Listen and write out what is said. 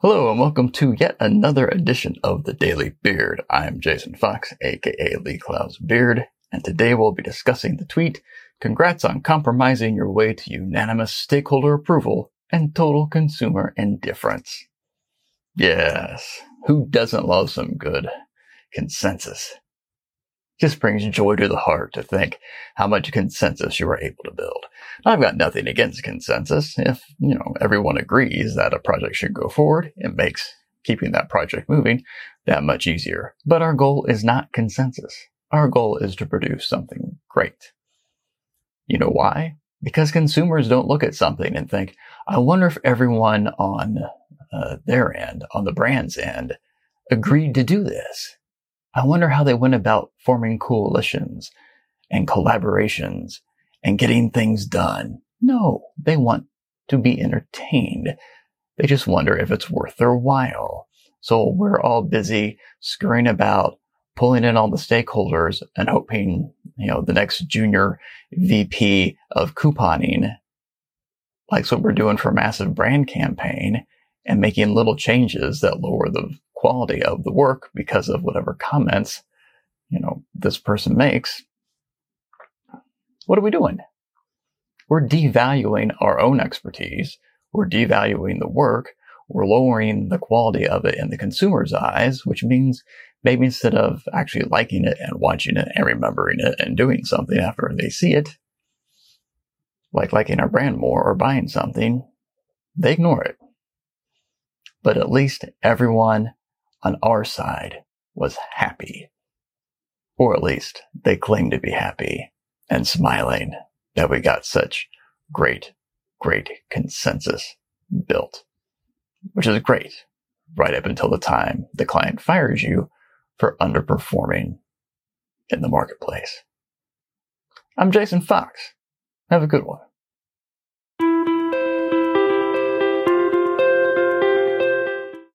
Hello and welcome to yet another edition of the Daily Beard. I'm Jason Fox, aka Lee Clow's Beard, and today we'll be discussing the tweet, congrats on compromising your way to unanimous stakeholder approval and total consumer indifference. Yes, who doesn't love some good consensus? Just brings joy to the heart to think how much consensus you were able to build. I've got nothing against consensus. If, you know, everyone agrees that a project should go forward, it makes keeping that project moving that much easier. But our goal is not consensus. Our goal is to produce something great. You know why? Because consumers don't look at something and think, I wonder if everyone on uh, their end, on the brand's end, agreed to do this. I wonder how they went about forming coalitions and collaborations and getting things done. No, they want to be entertained. They just wonder if it's worth their while. So we're all busy scurrying about, pulling in all the stakeholders and hoping, you know, the next junior VP of couponing likes what we're doing for a massive brand campaign and making little changes that lower the quality of the work because of whatever comments, you know, this person makes, what are we doing? We're devaluing our own expertise. We're devaluing the work. We're lowering the quality of it in the consumer's eyes, which means maybe instead of actually liking it and watching it and remembering it and doing something after they see it, like liking our brand more or buying something, they ignore it. But at least everyone on our side was happy. Or at least they claimed to be happy and smiling that we got such great, great consensus built, which is great right up until the time the client fires you for underperforming in the marketplace. I'm Jason Fox. Have a good one.